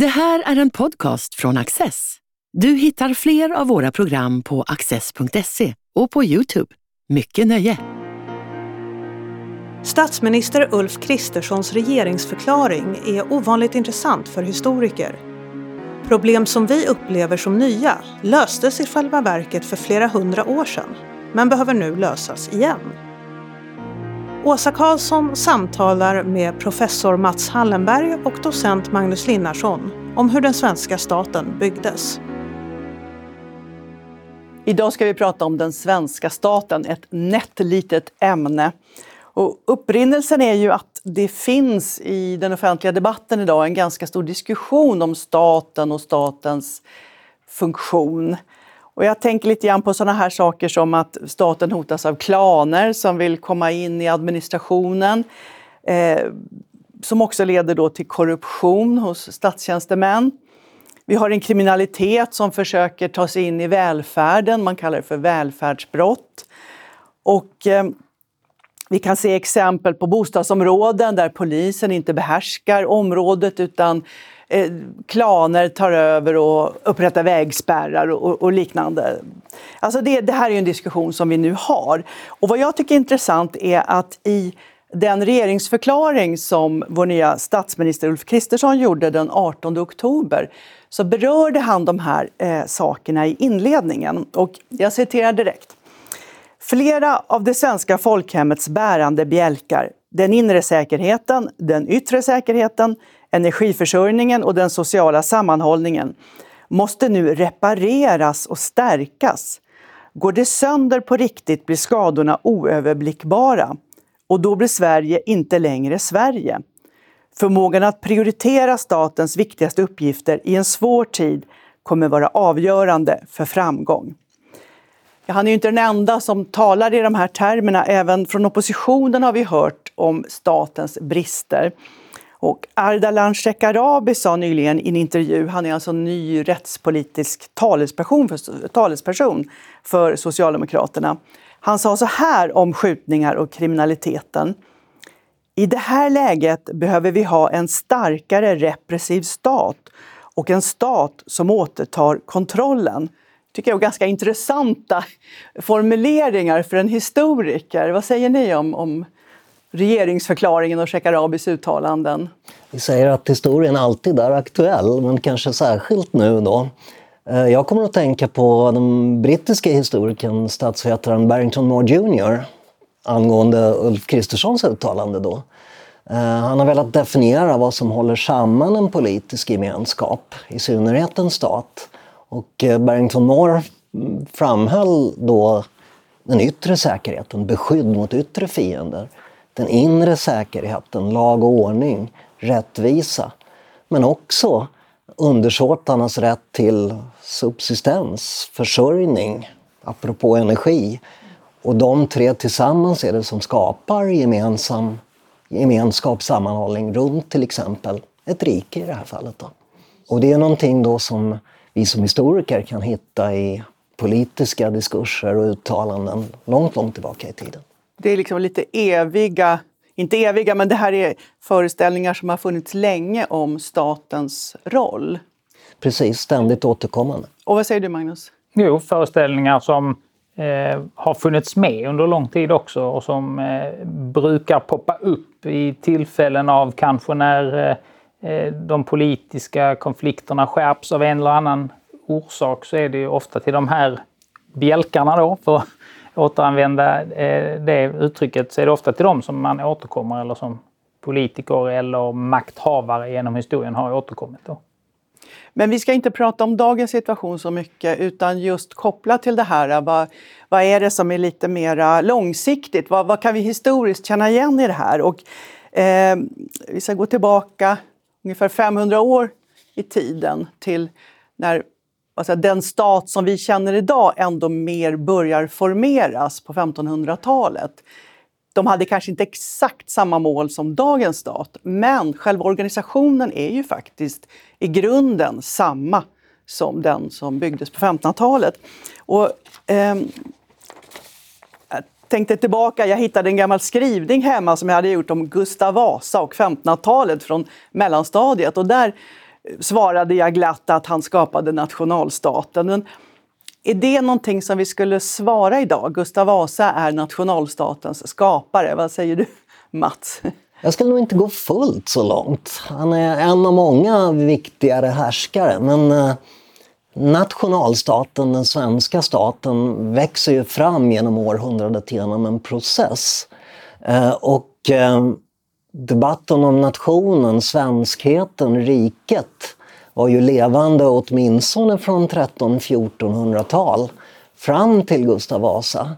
Det här är en podcast från Access. Du hittar fler av våra program på access.se och på Youtube. Mycket nöje! Statsminister Ulf Kristerssons regeringsförklaring är ovanligt intressant för historiker. Problem som vi upplever som nya löstes i själva verket för flera hundra år sedan, men behöver nu lösas igen. Åsa Karlsson samtalar med professor Mats Hallenberg och docent Magnus Linnarsson om hur den svenska staten byggdes. Idag ska vi prata om den svenska staten, ett nättlitet ämne. Och upprinnelsen är ju att det finns i den offentliga debatten idag en ganska stor diskussion om staten och statens funktion. Och jag tänker lite grann på sådana här saker som att staten hotas av klaner som vill komma in i administrationen. Eh, som också leder då till korruption hos statstjänstemän. Vi har en kriminalitet som försöker ta sig in i välfärden, man kallar det för välfärdsbrott. Och eh, vi kan se exempel på bostadsområden där polisen inte behärskar området utan eh, klaner tar över och upprättar vägspärrar och, och liknande. Alltså det, det, här är en diskussion som vi nu har. Och vad jag tycker är intressant är att i den regeringsförklaring som vår nya statsminister Ulf Kristersson gjorde den 18 oktober så berörde han de här eh, sakerna i inledningen. Och jag citerar direkt. Flera av det svenska folkhemmets bärande bjälkar, den inre säkerheten, den yttre säkerheten, energiförsörjningen och den sociala sammanhållningen, måste nu repareras och stärkas. Går det sönder på riktigt blir skadorna oöverblickbara och då blir Sverige inte längre Sverige. Förmågan att prioritera statens viktigaste uppgifter i en svår tid kommer vara avgörande för framgång. Han är ju inte den enda som talar i de här termerna. Även från oppositionen har vi hört om statens brister. Och Ardalan Shekarabi sa nyligen i en intervju, han är alltså ny rättspolitisk talesperson för, talesperson för Socialdemokraterna. Han sa så här om skjutningar och kriminaliteten. I det här läget behöver vi ha en starkare repressiv stat och en stat som återtar kontrollen tycker jag, ganska intressanta formuleringar för en historiker. Vad säger ni om, om regeringsförklaringen och Shekarabis uttalanden? Vi säger att historien alltid är aktuell, men kanske särskilt nu då. Eh, jag kommer att tänka på den brittiska historikern, statsvetaren Barrington Moore Jr angående Ulf Kristerssons uttalande då. Eh, han har velat definiera vad som håller samman en politisk gemenskap, i synnerhet en stat. Och eh, Barrington Moore mm, framhöll då den yttre säkerheten, beskydd mot yttre fiender. Den inre säkerheten, lag och ordning, rättvisa. Men också undersåtarnas rätt till subsistens, försörjning, apropå energi. Och de tre tillsammans är det som skapar gemensam gemenskap, sammanhållning runt till exempel ett rike i det här fallet. Då. Och det är någonting då som vi som historiker kan hitta i politiska diskurser och uttalanden långt, långt tillbaka i tiden. Det är liksom lite eviga, inte eviga, men det här är föreställningar som har funnits länge om statens roll. Precis, ständigt återkommande. Och vad säger du Magnus? Jo, föreställningar som eh, har funnits med under lång tid också och som eh, brukar poppa upp i tillfällen av kanske när eh, Eh, de politiska konflikterna skärps av en eller annan orsak så är det ju ofta till de här bjälkarna då, för att återanvända eh, det uttrycket, så är det ofta till dem som man återkommer eller som politiker eller makthavare genom historien har återkommit. Då. Men vi ska inte prata om dagens situation så mycket utan just kopplat till det här. Vad, vad är det som är lite mer långsiktigt? Vad, vad, kan vi historiskt känna igen i det här? Och, eh, vi ska gå tillbaka ungefär 500 år i tiden till när alltså, den stat som vi känner idag ändå mer börjar formeras på 1500-talet. De hade kanske inte exakt samma mål som dagens stat men själva organisationen är ju faktiskt i grunden samma som den som byggdes på 1500-talet. Och, eh, tänkte tillbaka, jag hittade en gammal skrivning hemma som jag hade gjort om Gustav Vasa och 1500-talet från mellanstadiet. Och där svarade jag glatt att han skapade nationalstaten. Men är det någonting som vi skulle svara idag? Gustav Vasa är nationalstatens skapare. Vad säger du, Mats? Jag skulle nog inte gå fullt så långt. Han är en av många viktigare härskare. Men eh, nationalstaten, den svenska staten, växer ju fram genom århundradet genom en process. Eh, och eh, debatten om nationen, svenskheten, riket var ju levande åtminstone från 1300-1400-tal fram till Gustav Vasa.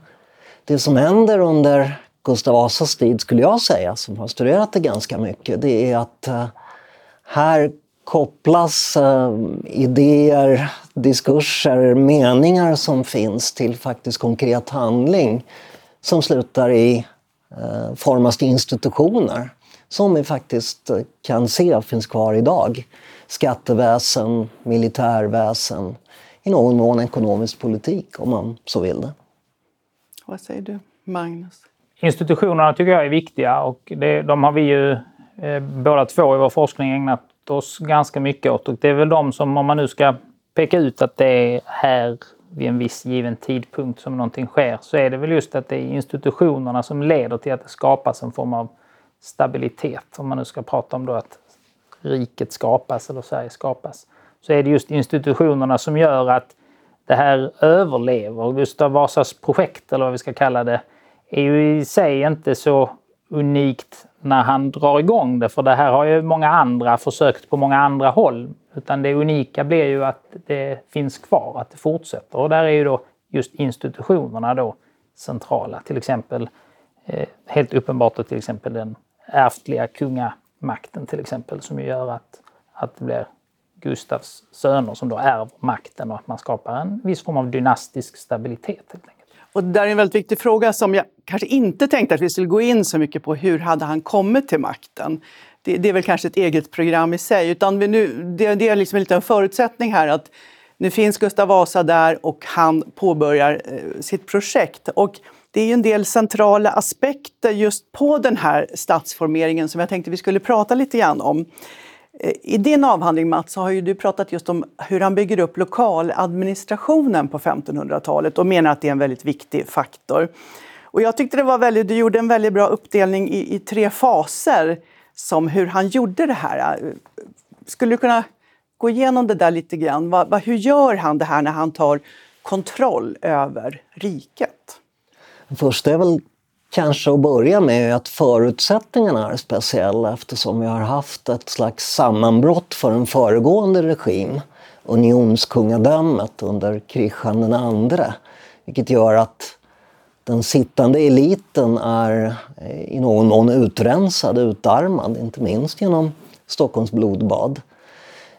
Det som händer under Gustav Vasas tid, skulle jag säga, som har studerat det ganska mycket, det är att eh, här kopplas eh, idéer, diskurser, meningar som finns till faktiskt konkret handling som slutar i eh, formas till institutioner som vi faktiskt kan se finns kvar idag. Skatteväsen, militärväsen, i någon mån ekonomisk politik om man så vill det. Vad säger du, Magnus? Institutionerna tycker jag är viktiga och det, de har vi ju eh, båda två i vår forskning ägnat oss ganska mycket åt. Och det är väl de som, om man nu ska peka ut att det är här vid en viss given tidpunkt som någonting sker, så är det väl just att det är institutionerna som leder till att det skapas en form av stabilitet. Om man nu ska prata om då att riket skapas eller Sverige skapas. Så är det just institutionerna som gör att det här överlever. Gustav Vasas projekt, eller vad vi ska kalla det, är ju i sig inte så unikt när han drar igång det, för det här har ju många andra försökt på många andra håll. Utan det unika blir ju att det finns kvar, att det fortsätter. Och där är ju då just institutionerna då centrala. Till exempel, eh, helt uppenbart till exempel den ärftliga kungamakten till exempel som gör att, att det blir Gustavs söner som då ärver makten och att man skapar en viss form av dynastisk stabilitet. Helt enkelt. Och det där är en väldigt viktig fråga som jag kanske inte tänkte att vi skulle gå in så mycket på. Hur hade han kommit till makten? Det, det är väl kanske ett eget program i sig. Utan vi nu, det, det är liksom en liten förutsättning här att nu finns Gustav Vasa där och han påbörjar eh, sitt projekt. Och det är ju en del centrala aspekter just på den här statsformeringen som jag tänkte vi skulle prata lite grann om. Eh, I din avhandling Mats har ju du pratat just om hur han bygger upp lokaladministrationen på 1500-talet och menar att det är en väldigt viktig faktor. Och jag tyckte det var väldigt, du gjorde en väldigt bra uppdelning i, i tre faser som hur han gjorde det här. Eh, skulle du kunna gå igenom det där lite grann? Va, va, hur gör han det här när han tar kontroll över riket? Först är väl kanske att börja med att förutsättningarna är speciella eftersom vi har haft ett slags sammanbrott för en föregående regim, unionskungadömet under Kristian II, vilket gör att den sittande eliten är eh, i någon mån utrensad, utarmad, inte minst genom Stockholms blodbad.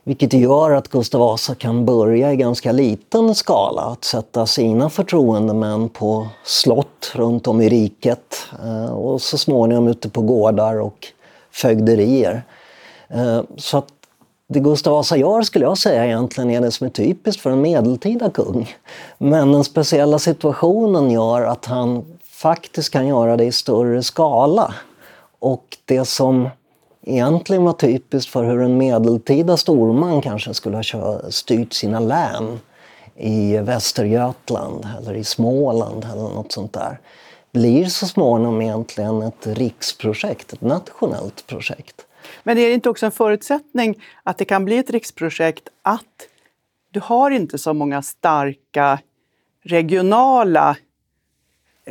Vilket gör att Gustav Vasa kan börja i ganska liten skala att sätta sina förtroendemän på slott runt om i riket eh, och så småningom ute på gårdar och fögderier. Eh, så att det Gustav Vasa gör skulle jag säga egentligen är det som är typiskt för en medeltida kung. Men den speciella situationen gör att han faktiskt kan göra det i större skala. Och det som egentligen var typiskt för hur en medeltida storman kanske skulle ha styrt sina län i Västergötland eller i Småland eller något sånt där blir så småningom egentligen ett riksprojekt, ett nationellt projekt. Men är det inte också en förutsättning att det kan bli ett riksprojekt att du har inte så många starka regionala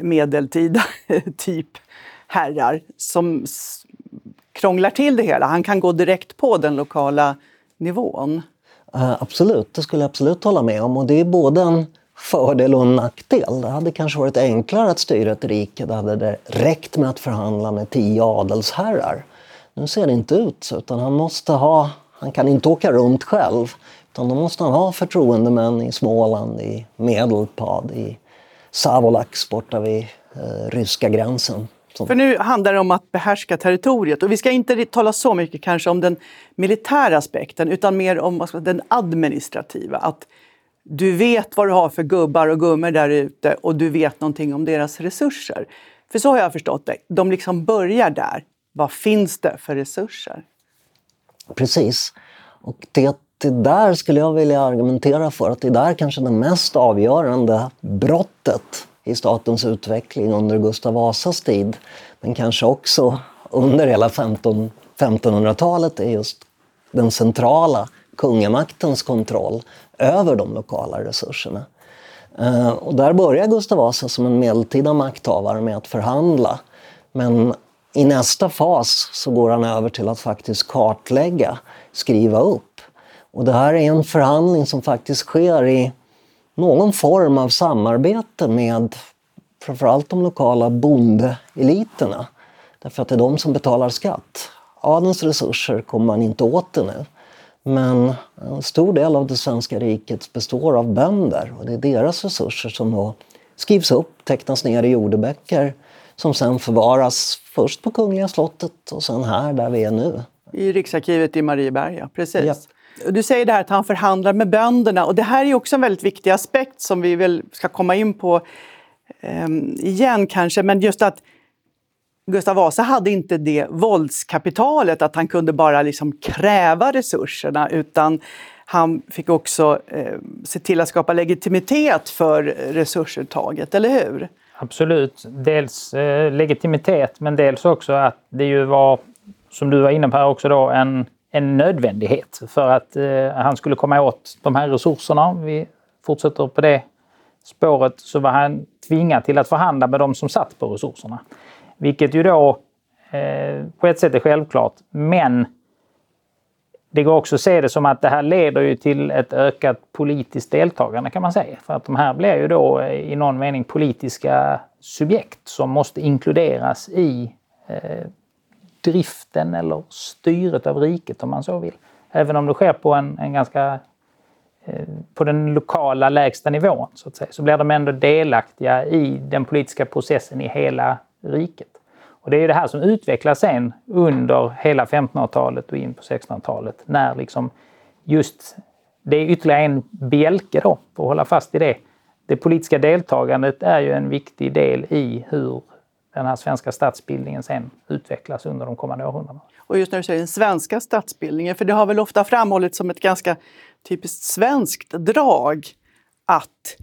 medeltida typ herrar som krånglar till det hela. Han kan gå direkt på den lokala nivån. Uh, absolut, det skulle jag absolut hålla med om. Och det är både en fördel och en nackdel. Det hade kanske varit enklare att styra ett rike. Det hade det räckt med att förhandla med tio adelsherrar. Nu ser det inte ut så, utan han måste ha... Han kan inte åka runt själv. Utan då måste han ha förtroendemän i Småland, i Medelpad, i Savolax borta vid eh, ryska gränsen. För nu handlar det om att behärska territoriet. Och vi ska inte tala så mycket kanske om den militära aspekten utan mer om den administrativa. Att du vet vad du har för gubbar och gummor där ute och du vet någonting om deras resurser. För så har jag förstått det. De liksom börjar där. Vad finns det för resurser? Precis. Och det det där skulle jag vilja argumentera för att det där kanske det mest avgörande brottet i statens utveckling under Gustav Vasas tid. Men kanske också under hela 15, 1500-talet är just den centrala kungamaktens kontroll över de lokala resurserna. Eh, och där börjar Gustav Vasa som en medeltida makthavare med att förhandla. Men i nästa fas så går han över till att faktiskt kartlägga, skriva upp och det här är en förhandling som faktiskt sker i någon form av samarbete med framförallt de lokala bondeeliterna. Därför att det är de som betalar skatt. Adelns resurser kommer man inte åt nu. Men en stor del av det svenska riket består av bönder och det är deras resurser som då skrivs upp, tecknas ner i jordeböcker som sen förvaras först på Kungliga slottet och sen här där vi är nu. I Riksarkivet i Marieberga, precis. Ja. Du säger det här att han förhandlar med bönderna och det här är också en väldigt viktig aspekt som vi väl ska komma in på eh, igen kanske, men just att Gustav Vasa hade inte det våldskapitalet att han kunde bara liksom kräva resurserna utan han fick också eh, se till att skapa legitimitet för resursuttaget, eller hur? Absolut. Dels eh, legitimitet men dels också att det ju var, som du var inne på här också då, en en nödvändighet för att eh, han skulle komma åt de här resurserna. Om Vi fortsätter på det spåret så var han tvingad till att förhandla med de som satt på resurserna. Vilket ju då eh, på ett sätt är självklart, men det går också att se det som att det här leder ju till ett ökat politiskt deltagande kan man säga. För att de här blir ju då eh, i någon mening politiska subjekt som måste inkluderas i eh, driften eller styret av riket om man så vill. Även om det sker på en, en ganska eh, på den lokala lägsta nivån så att säga, så blir de ändå delaktiga i den politiska processen i hela riket. Och det är det här som utvecklas sen under hela 1500-talet och in på 1600-talet när liksom just det är ytterligare en bjälke då, för att hålla fast i det. Det politiska deltagandet är ju en viktig del i hur den här svenska statsbildningen sen utvecklas under de kommande århundradena. Och just när du säger den svenska statsbildningen, för det har väl ofta framhållits som ett ganska typiskt svenskt drag att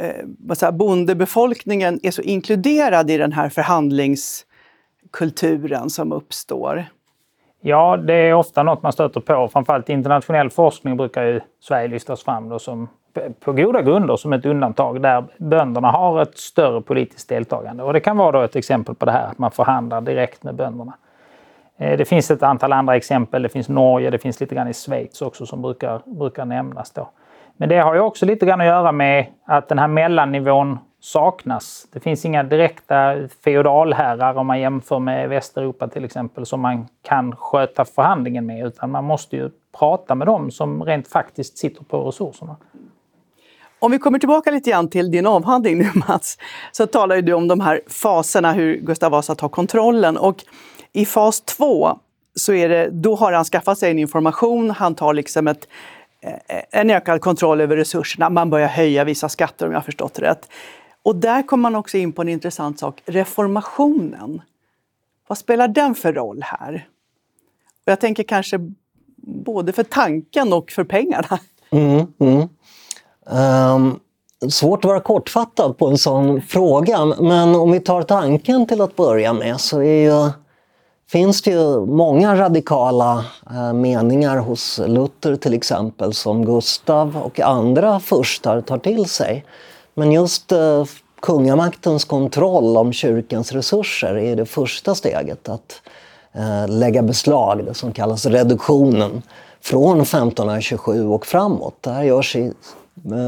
eh, bondebefolkningen är så inkluderad i den här förhandlingskulturen som uppstår. Ja, det är ofta något man stöter på. Framförallt internationell forskning brukar ju Sverige lyftas fram då som på goda grunder som ett undantag där bönderna har ett större politiskt deltagande. Och det kan vara då ett exempel på det här att man förhandlar direkt med bönderna. Eh, det finns ett antal andra exempel. Det finns Norge, det finns lite grann i Schweiz också som brukar, brukar nämnas. Då. Men det har ju också lite grann att göra med att den här mellannivån saknas. Det finns inga direkta feodalherrar om man jämför med Västeuropa till exempel som man kan sköta förhandlingen med utan man måste ju prata med dem som rent faktiskt sitter på resurserna. Om vi kommer tillbaka lite grann till din avhandling nu Mats, så talar du om de här faserna, hur Gustav Vasa tar kontrollen. Och i fas två så är det, då har han skaffat sig en information, han tar liksom ett, eh, en ökad kontroll över resurserna, man börjar höja vissa skatter om jag har förstått rätt. Och där kommer man också in på en intressant sak, reformationen. Vad spelar den för roll här? Och jag tänker kanske både för tanken och för pengarna. Mm, mm. Um, svårt att vara kortfattad på en sån fråga, men om vi tar tanken till att börja med så är ju, finns det ju många radikala uh, meningar hos Luther till exempel som Gustav och andra furstar tar till sig. Men just uh, kungamaktens kontroll om kyrkans resurser är det första steget att eh, lägga beslag, det som kallas reduktionen, från 1527 och framåt. Det här görs i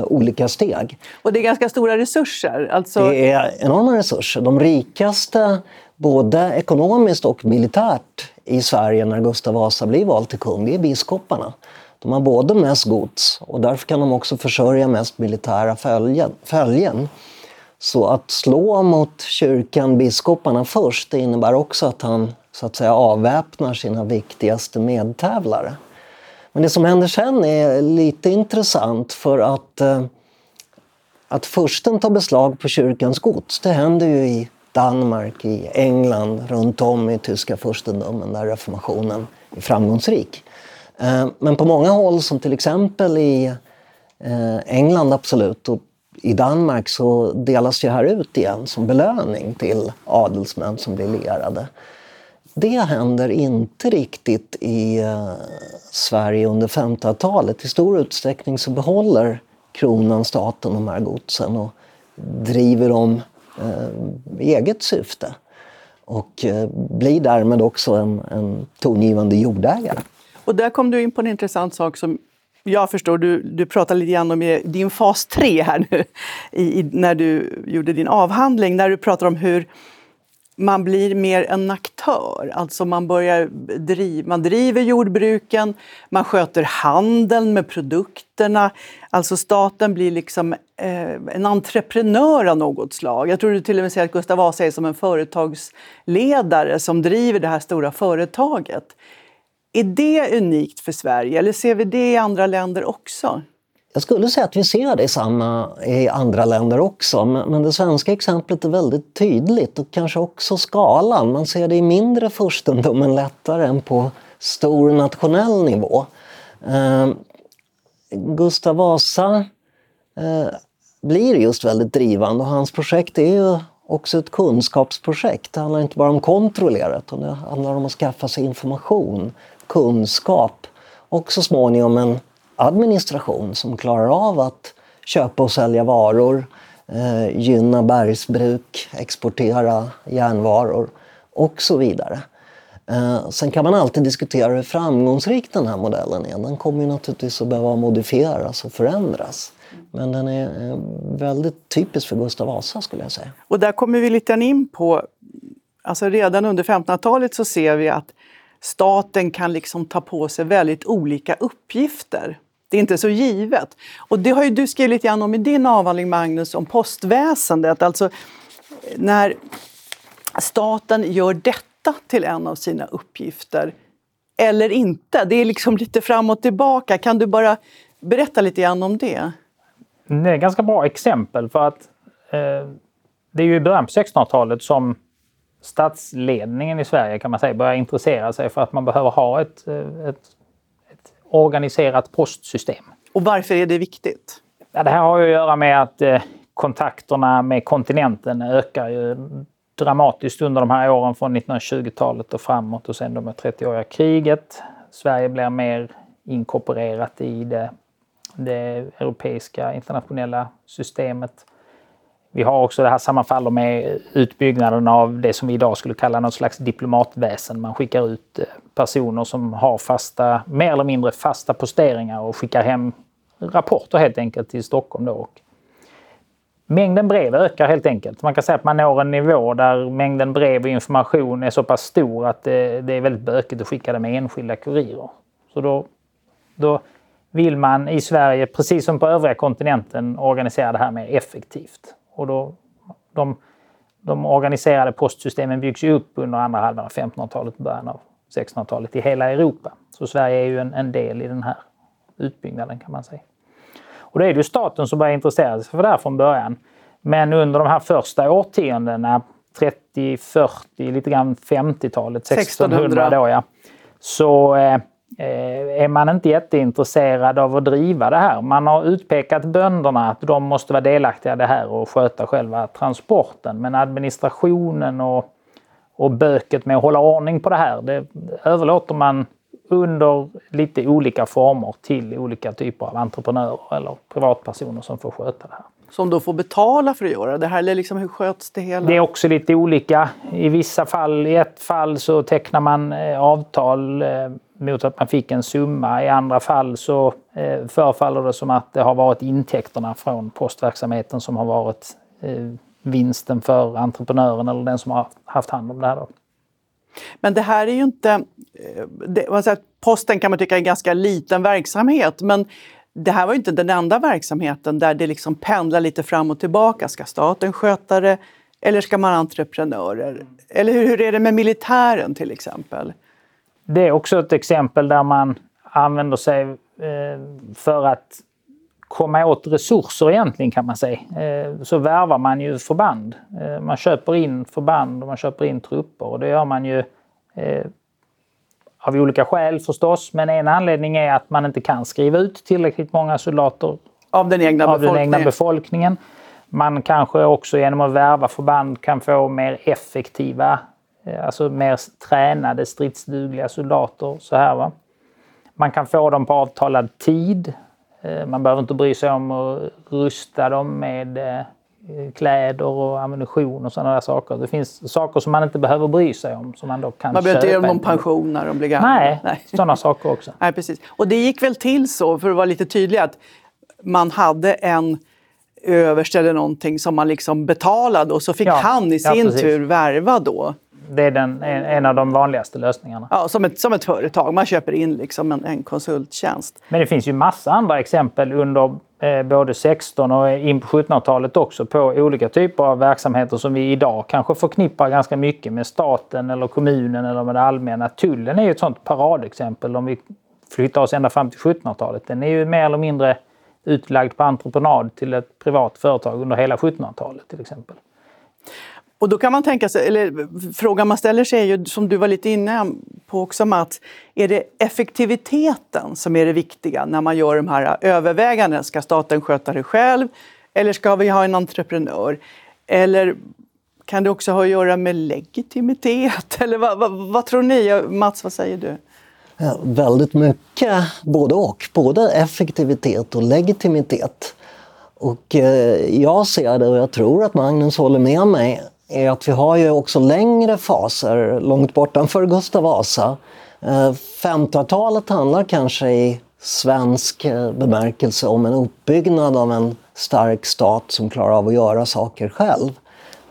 olika steg. Och det är ganska stora resurser? Alltså... Det är enorma resurser. De rikaste, både ekonomiskt och militärt, i Sverige när Gustav Vasa blir vald till kung, det är biskoparna. De har både mest gods och därför kan de också försörja mest militära följen. följen. Så att slå mot kyrkan, biskoparna först, det innebär också att han så att säga avväpnar sina viktigaste medtävlare. Men det som händer sen är lite intressant för att, eh, att försten tar beslag på kyrkans gods, det händer ju i Danmark, i England, runt om i tyska furstendömen där reformationen är framgångsrik. Eh, men på många håll, som till exempel i eh, England absolut och i Danmark så delas det här ut igen som belöning till adelsmän som blir lierade. Det händer inte riktigt i eh, Sverige under 1500-talet. I stor utsträckning så behåller kronan, staten, de här godsen och driver dem eh, i eget syfte. Och eh, blir därmed också en, en tongivande jordägare. Och där kom du in på en intressant sak som jag förstår, du, du pratade lite grann om din fas 3 här nu i, i, när du gjorde din avhandling, när du pratar om hur man blir mer en aktör. Alltså man, börjar driv, man driver jordbruken, man sköter handeln med produkterna. Alltså staten blir liksom eh, en entreprenör av något slag. Jag tror du till och med säger att Gustav Vasa är som en företagsledare som driver det här stora företaget. Är det unikt för Sverige eller ser vi det i andra länder också? Jag skulle säga att vi ser det i, samma, i andra länder också, men det svenska exemplet är väldigt tydligt och kanske också skalan. Man ser det i mindre furstendommen lättare än på stor nationell nivå. Eh, Gustav Vasa eh, blir just väldigt drivande och hans projekt är ju också ett kunskapsprojekt. Det handlar inte bara om kontrollerat utan det handlar om att skaffa sig information, kunskap och så småningom en administration som klarar av att köpa och sälja varor, eh, gynna bergsbruk, exportera järnvaror och så vidare. Eh, sen kan man alltid diskutera hur framgångsrik den här modellen är. Den kommer ju naturligtvis att behöva modifieras och förändras. Men den är eh, väldigt typisk för Gustav Vasa skulle jag säga. Och där kommer vi lite in på, alltså redan under 1500-talet så ser vi att staten kan liksom ta på sig väldigt olika uppgifter. Det är inte så givet. Och det har ju du skrivit lite grann om i din avhandling Magnus om postväsendet. Alltså när staten gör detta till en av sina uppgifter eller inte. Det är liksom lite fram och tillbaka. Kan du bara berätta lite grann om det? Det är ett ganska bra exempel för att eh, det är ju i början på 1600-talet som statsledningen i Sverige kan man säga börjar intressera sig för att man behöver ha ett, eh, ett, ett organiserat postsystem. Och varför är det viktigt? Ja, det här har ju att göra med att eh, kontakterna med kontinenten ökar ju dramatiskt under de här åren från 1920-talet och framåt och sen då med 30-åriga kriget. Sverige blir mer inkorporerat i det, det europeiska internationella systemet. Vi har också det här sammanfaller med utbyggnaden av det som vi idag skulle kalla något slags diplomatväsen. Man skickar ut eh, personer som har fasta, mer eller mindre fasta posteringar och skickar hem rapporter helt enkelt till Stockholm. Då. Mängden brev ökar helt enkelt. Man kan säga att man når en nivå där mängden brev och information är så pass stor att det, det är väldigt bökigt att skicka det med enskilda kurirer. Så då, då vill man i Sverige, precis som på övriga kontinenten, organisera det här mer effektivt. Och då, de, de organiserade postsystemen byggs ju upp under andra halvan av 1500-talet och början av 1600-talet i hela Europa. Så Sverige är ju en, en, del i den här utbyggnaden kan man säga. Och då är det ju staten som börjar intressera sig för det här från början. Men under de här första årtiondena, 30, 40, lite grann 50-talet, 1600 då ja. Så Eh, är man inte jätteintresserad av att driva det här. Man har utpekat bönderna att de måste vara delaktiga i det här och sköta själva transporten. Men administrationen och, och böket med att hålla ordning på det här, det överlåter man under lite olika former till olika typer av entreprenörer eller privatpersoner som får sköta det här. Som då får betala för att göra det här? Eller liksom hur sköts det hela? Det är också lite olika. I vissa fall, i ett fall så tecknar man eh, avtal eh, mot att man fick en summa. I andra fall så eh, förefaller det som att det har varit intäkterna från postverksamheten som har varit eh, vinsten för entreprenören eller den som har haft hand om det här. Då. Men det här är ju inte... Eh, det, posten kan man tycka är en ganska liten verksamhet men det här var ju inte den enda verksamheten där det liksom pendlar lite fram och tillbaka. Ska staten sköta det eller ska man ha entreprenörer? Eller hur, hur är det med militären till exempel? Det är också ett exempel där man använder sig eh, för att komma åt resurser egentligen kan man säga. Eh, så värvar man ju förband. Eh, man köper in förband och man köper in trupper och det gör man ju av olika skäl förstås, men en anledning är att man inte kan skriva ut tillräckligt många soldater av den egna, av befolkningen. Den egna befolkningen. Man kanske också genom att värva förband kan få mer effektiva, alltså mer tränade stridsdugliga soldater. Så här, va? Man kan få dem på avtalad tid. Eh, man behöver inte bry sig om att rusta dem med eh, kläder och ammunition och sådana där saker. Det finns saker som man inte behöver bry sig om. Som man då kan man behöver inte ge dem någon pension när de blir gamla. Nej, Nej. sådana saker också. Nej, precis. Och det gick väl till så, för att vara lite tydlig, att man hade en överste eller någonting som man liksom betalade och så fick Ja, han i ja, sin precis. tur värva då. Det är den, en, en av de vanligaste lösningarna. Ja, som, ett, som ett företag. Man köper in liksom en, en konsulttjänst. Men det finns ju massa andra exempel under eh, både 16 och in på 1700-talet också på olika typer av verksamheter som vi idag kanske förknippar ganska mycket med staten eller kommunen eller med det allmänna. Tullen är ju ett sånt paradexempel om vi flyttar oss ända fram till 1700-talet. Den är ju mer eller mindre utlagd på entreprenad till ett privat företag under hela 1700-talet till exempel. Och då kan man tänka sig, eller frågan man ställer sig är ju som du var lite inne på också Mats, är det effektiviteten som är det viktiga när man gör de här övervägandena? Ska staten sköta det själv eller ska vi ha en entreprenör? Eller kan det också ha att göra med legitimitet? Eller vad, vad, vad tror ni? Mats, vad säger du? Ja, väldigt mycket både och. Både effektivitet och legitimitet. Och eh, jag ser det, och jag tror att Magnus håller med mig, är att vi har ju också längre faser långt bortanför Gustav Vasa. Eh, 1500-talet handlar kanske i svensk eh, bemärkelse om en uppbyggnad av en stark stat som klarar av att göra saker själv.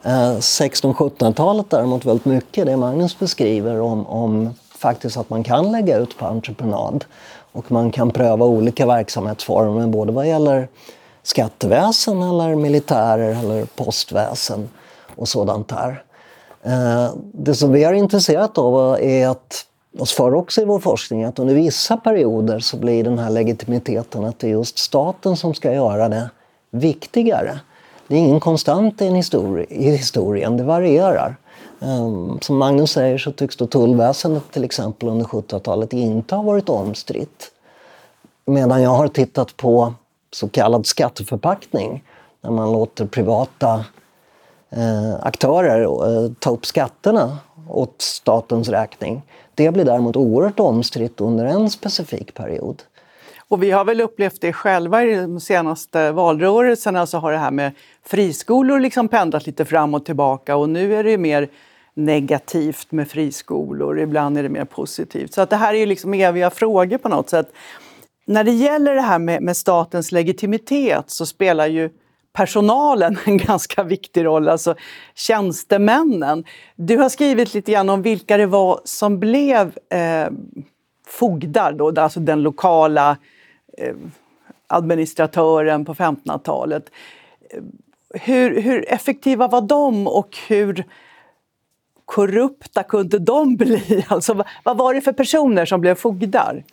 Eh, 1600-1700-talet däremot väldigt mycket det Magnus beskriver om, om faktiskt att man kan lägga ut på entreprenad. Och man kan pröva olika verksamhetsformer både vad gäller skatteväsen eller militärer eller postväsen och sådant där. Eh, det som vi har intresserat av är att oss för också i vår forskning att under vissa perioder så blir den här legitimiteten att det är just staten som ska göra det viktigare. Det är ingen konstant i, histori- i historien, det varierar. Um, som Magnus säger så tycks då tullväsendet till exempel under 70-talet inte ha varit omstritt. Medan jag har tittat på så kallad skatteförpackning, när man låter privata Eh, aktörer eh, ta upp skatterna åt statens räkning. Det blir däremot oerhört omstritt under en specifik period. Och vi har väl upplevt det själva i de senaste valrörelserna så har det här med friskolor liksom pendlat lite fram och tillbaka och nu är det mer negativt med friskolor, ibland är det mer positivt. Så att det här är ju liksom eviga frågor på något sätt. När det gäller det här med, med statens legitimitet så spelar ju personalen en ganska viktig roll, alltså tjänstemännen. Du har skrivit lite grann om vilka det var som blev eh, fogdar, då, alltså den lokala eh, administratören på 1500-talet. Hur, hur effektiva var de och hur korrupta kunde de bli? Alltså, vad, var det för personer som blev fogdar?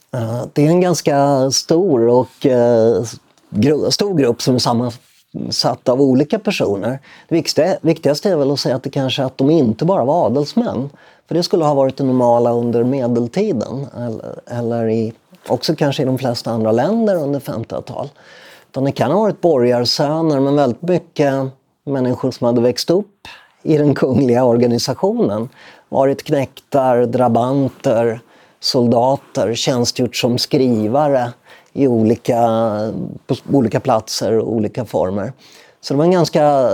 Det är en ganska stor och eh, gru- stor grupp som sammanfattar sammansatt av olika personer. Det viktigaste, är väl att säga att det kanske att de inte bara var adelsmän. För det skulle ha varit det normala under medeltiden eller, eller i, också kanske i de flesta andra länder under 1500-tal. Utan det kan ha varit borgarsöner men väldigt mycket människor som hade växt upp i den kungliga organisationen. Varit knektar, drabanter, soldater, tjänstgjort som skrivare i olika, på olika platser och olika former. Så det var en ganska eh,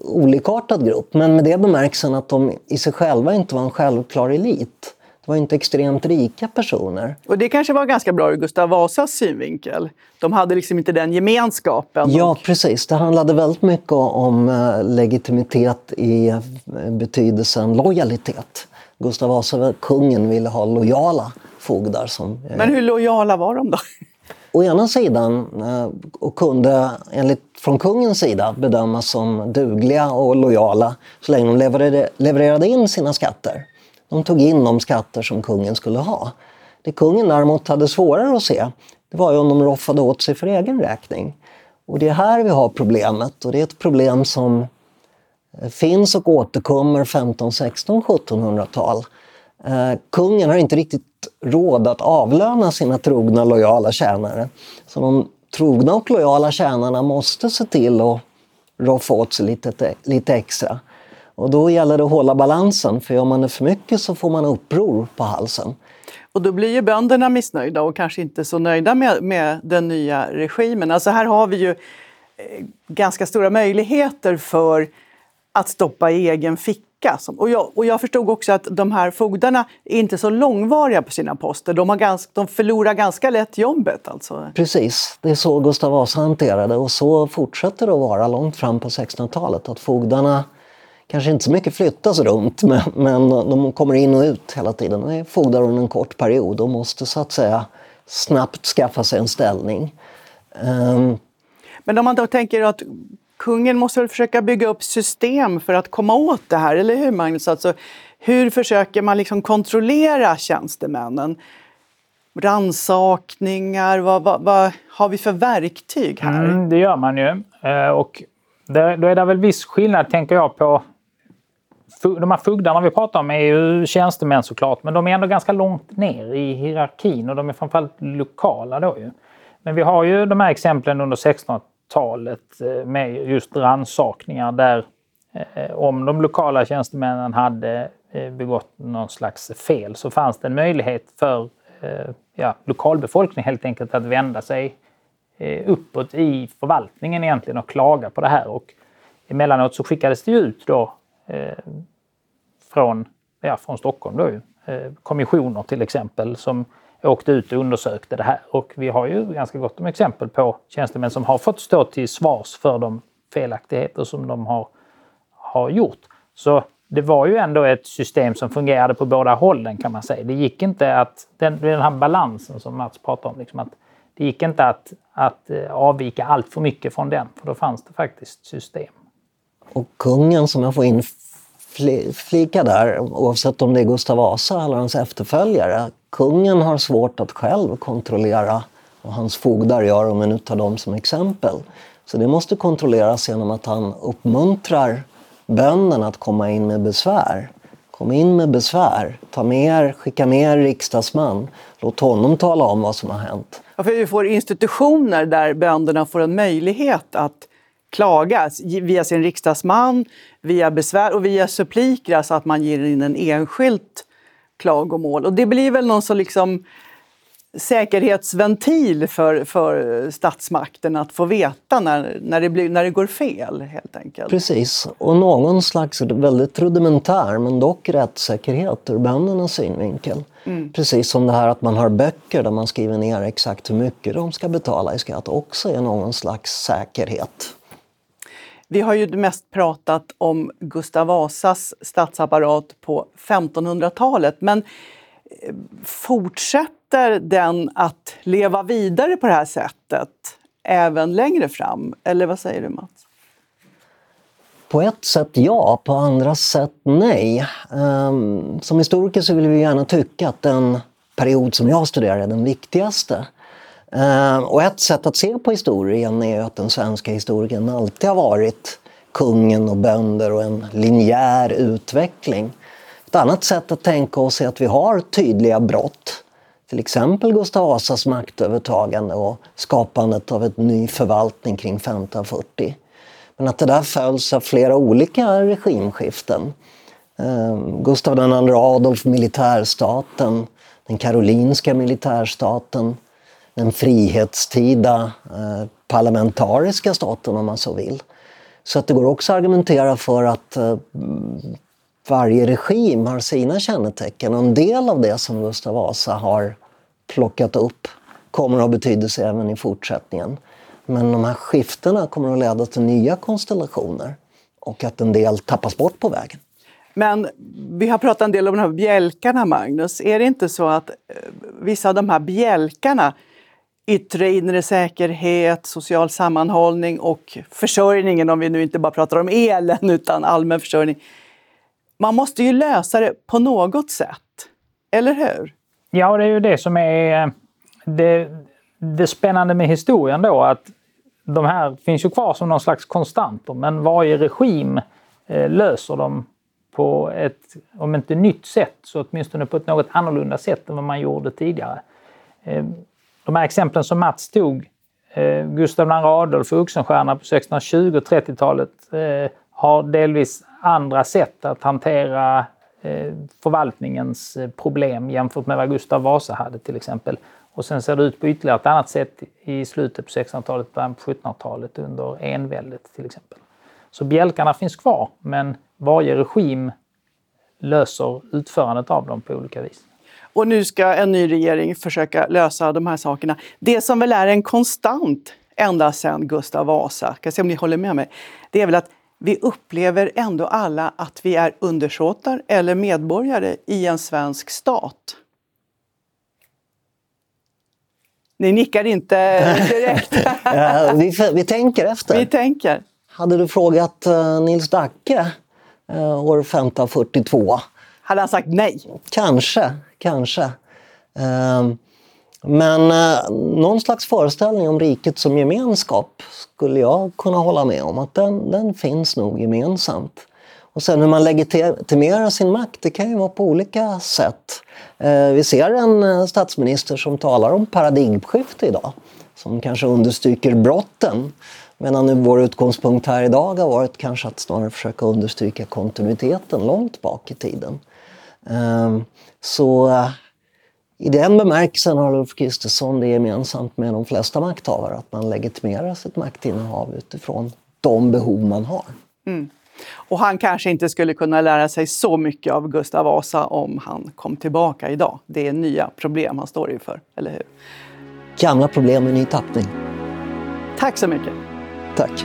olikartad grupp, men med det bemärkelsen att de i sig själva inte var en självklar elit. Det var inte extremt rika personer. Och det kanske var ganska bra ur Gustav Vasas synvinkel. De hade liksom inte den gemenskapen. Ja, och- precis. Det handlade väldigt mycket om eh, legitimitet i eh, betydelsen lojalitet. Gustav Vasa, kungen, ville ha lojala fogdar som Men hur lojala var de då? Å ena sidan eh, och kunde enligt från kungens sida bedömas som dugliga och lojala så länge de levererade, levererade in sina skatter. De tog in de skatter som kungen skulle ha. Det kungen däremot hade svårare att se det var ju om de roffade åt sig för egen räkning. Och det är här vi har problemet och det är ett problem som eh, finns och återkommer 15, 16, 1700-tal. Eh, kungen har inte riktigt råd att avlöna sina trogna lojala tjänare. Så de trogna och lojala tjänarna måste se till att roffa åt sig lite, lite extra. Och då gäller det att hålla balansen, för gör man det för mycket så får man uppror på halsen. Och då blir ju bönderna missnöjda och kanske inte så nöjda med, med den nya regimen. Alltså här har vi ju eh, ganska stora möjligheter för att stoppa i egen ficka. Och jag, och jag förstod också att de här fogdarna är inte så långvariga på sina poster. De, har ganska, de förlorar ganska lätt jobbet. Alltså. Precis, det är så Gustav Vasa hanterade och så fortsätter det att vara långt fram på 1600-talet. Att fogdarna kanske inte så mycket flyttas runt men, men de kommer in och ut hela tiden. De är fogdar under en kort period och måste så att säga snabbt skaffa sig en ställning. Um, men om man då tänker att kungen måste väl försöka bygga upp system för att komma åt det här, eller hur Magnus? Alltså, hur försöker man liksom kontrollera tjänstemännen? Ransakningar, vad, vad, vad, har vi för verktyg här? Mm, det gör man ju. Eh, och det, då är det väl viss skillnad, tänker jag, på de här fogdarna vi pratar om är ju tjänstemän såklart, men de är ändå ganska långt ner i hierarkin och de är framförallt lokala då ju. Men vi har ju de här exemplen under 1600-talet talet eh, med just rannsakningar där eh, om de lokala tjänstemännen hade eh, begått någon slags fel så fanns det en möjlighet för ja, lokalbefolkningen helt enkelt att vända sig uppåt i förvaltningen egentligen och klaga på det här. Och emellanåt så skickades det ut då från, ja, från Stockholm då ju. Eh, kommissioner till exempel som åkte ut och undersökte det här. Och vi har ju ganska gott om exempel på tjänstemän som har fått stå till svars för de felaktigheter som de har, har gjort. Så det var ju ändå ett system som fungerade på båda hållen kan man säga. Det gick inte att, den, den här balansen som Mats pratar om, liksom att det gick inte att, att eh, avvika allt för mycket från den, för då fanns det faktiskt system. Och kungen, som jag får in flika där, oavsett om det är Gustav Vasa eller hans efterföljare. Kungen har svårt att själv kontrollera vad hans fogdar gör, om vi nu tar dem som exempel. Så det måste kontrolleras genom att han uppmuntrar bönderna att komma in med besvär. Kom in med besvär, ta med skicka med er riksdagsman. Låt honom tala om vad som har hänt. Ja, för vi får institutioner där bönderna får en möjlighet att klaga via sin riksdagsman, via besvär och via suppliker, alltså att man ger in en enskilt klagomål. Och det blir väl någon så liksom säkerhetsventil för, för statsmakten att få veta när, när, det blir, när det går fel. helt enkelt. Precis, och någon slags väldigt rudimentär men dock rättssäkerhet ur böndernas synvinkel. Mm. Precis som det här att man har böcker där man skriver ner exakt hur mycket de ska betala i skatt också är någon slags säkerhet. Vi har ju mest pratat om Gustav Vasas statsapparat på 1500-talet men eh, fortsätter den att leva vidare på det här sättet även längre fram? Eller vad säger du Mats? På ett sätt ja, på andra sätt nej. Ehm, som historiker så vill vi gärna tycka att den period som jag studerar är den viktigaste. Eh, och ett sätt att se på historien är att den svenska historien alltid har varit kungen och bönder och en linjär utveckling. Ett annat sätt att tänka oss är att vi har tydliga brott. Till exempel Gustav Vasas maktövertagande och skapandet av en ny förvaltning kring 1540. Men att det där följs av flera olika regimskiften. Eh, Gustav II Adolf, militärstaten, den karolinska militärstaten, den frihetstida eh, parlamentariska staten om man så vill. Så att det går också att argumentera för att eh, varje regim har sina kännetecken och en del av det som Gustav Vasa har plockat upp kommer att ha betydelse även i fortsättningen. Men de här skiftena kommer att leda till nya konstellationer och att en del tappas bort på vägen. Men vi har pratat en del om de här bjälkarna, Magnus. Är det inte så att eh, vissa av de här bjälkarna yttre inre säkerhet, social sammanhållning och försörjningen, om vi nu inte bara pratar om elen utan allmän försörjning. Man måste ju lösa det på något sätt, eller hur? Ja, det är ju det som är eh, det, det spännande med historien då, att de här finns ju kvar som någon slags konstanter, men varje regim eh, löser dem på ett, om inte nytt sätt, så åtminstone på ett något annorlunda sätt än vad man gjorde tidigare. Eh, de här exemplen som Mats tog, eh, Gustav II Adolf och Oxenstierna på 1620 och 30-talet har delvis andra sätt att hantera eh, förvaltningens eh, problem jämfört med vad Gustav Vasa hade till exempel. Och sen ser det ut på ytterligare ett annat sätt i slutet på 1600-talet, början på 1700-talet under enväldet till exempel. Så bjälkarna finns kvar, men varje regim löser utförandet av dem på olika vis. Och nu ska en ny regering försöka lösa de här sakerna. Det som väl är en konstant ända sedan Gustav Vasa, kan se om ni håller med mig, det är väl att vi upplever ändå alla att vi är undersåtar eller medborgare i en svensk stat. Ni nickar inte direkt. ja, vi, vi tänker efter. Vi tänker. Hade du frågat uh, Nils Dacke uh, år 1542? Hade han sagt nej? Kanske, kanske. Ehm, men uh, någon slags föreställning om riket som gemenskap skulle jag kunna hålla med om att den, den finns nog gemensamt. Och sen hur man legitimerar sin makt, det kan ju vara på olika sätt. Eh, vi ser en eh, statsminister som talar om paradigmskifte idag, som kanske understryker brotten Medan vår utgångspunkt här idag har varit kanske att snarare försöka understryka kontinuiteten långt bak i tiden. Ehm, så eh, i den bemärkelsen har Ulf Kristersson det gemensamt med de flesta makthavare att man legitimerar sitt maktinnehav utifrån de behov man har. Mm. Och han kanske inte skulle kunna lära sig så mycket av Gustav Vasa om han kom tillbaka idag. Det är nya problem han står inför, eller hur? Gamla problem i ny tappning. Tack så mycket. Tack.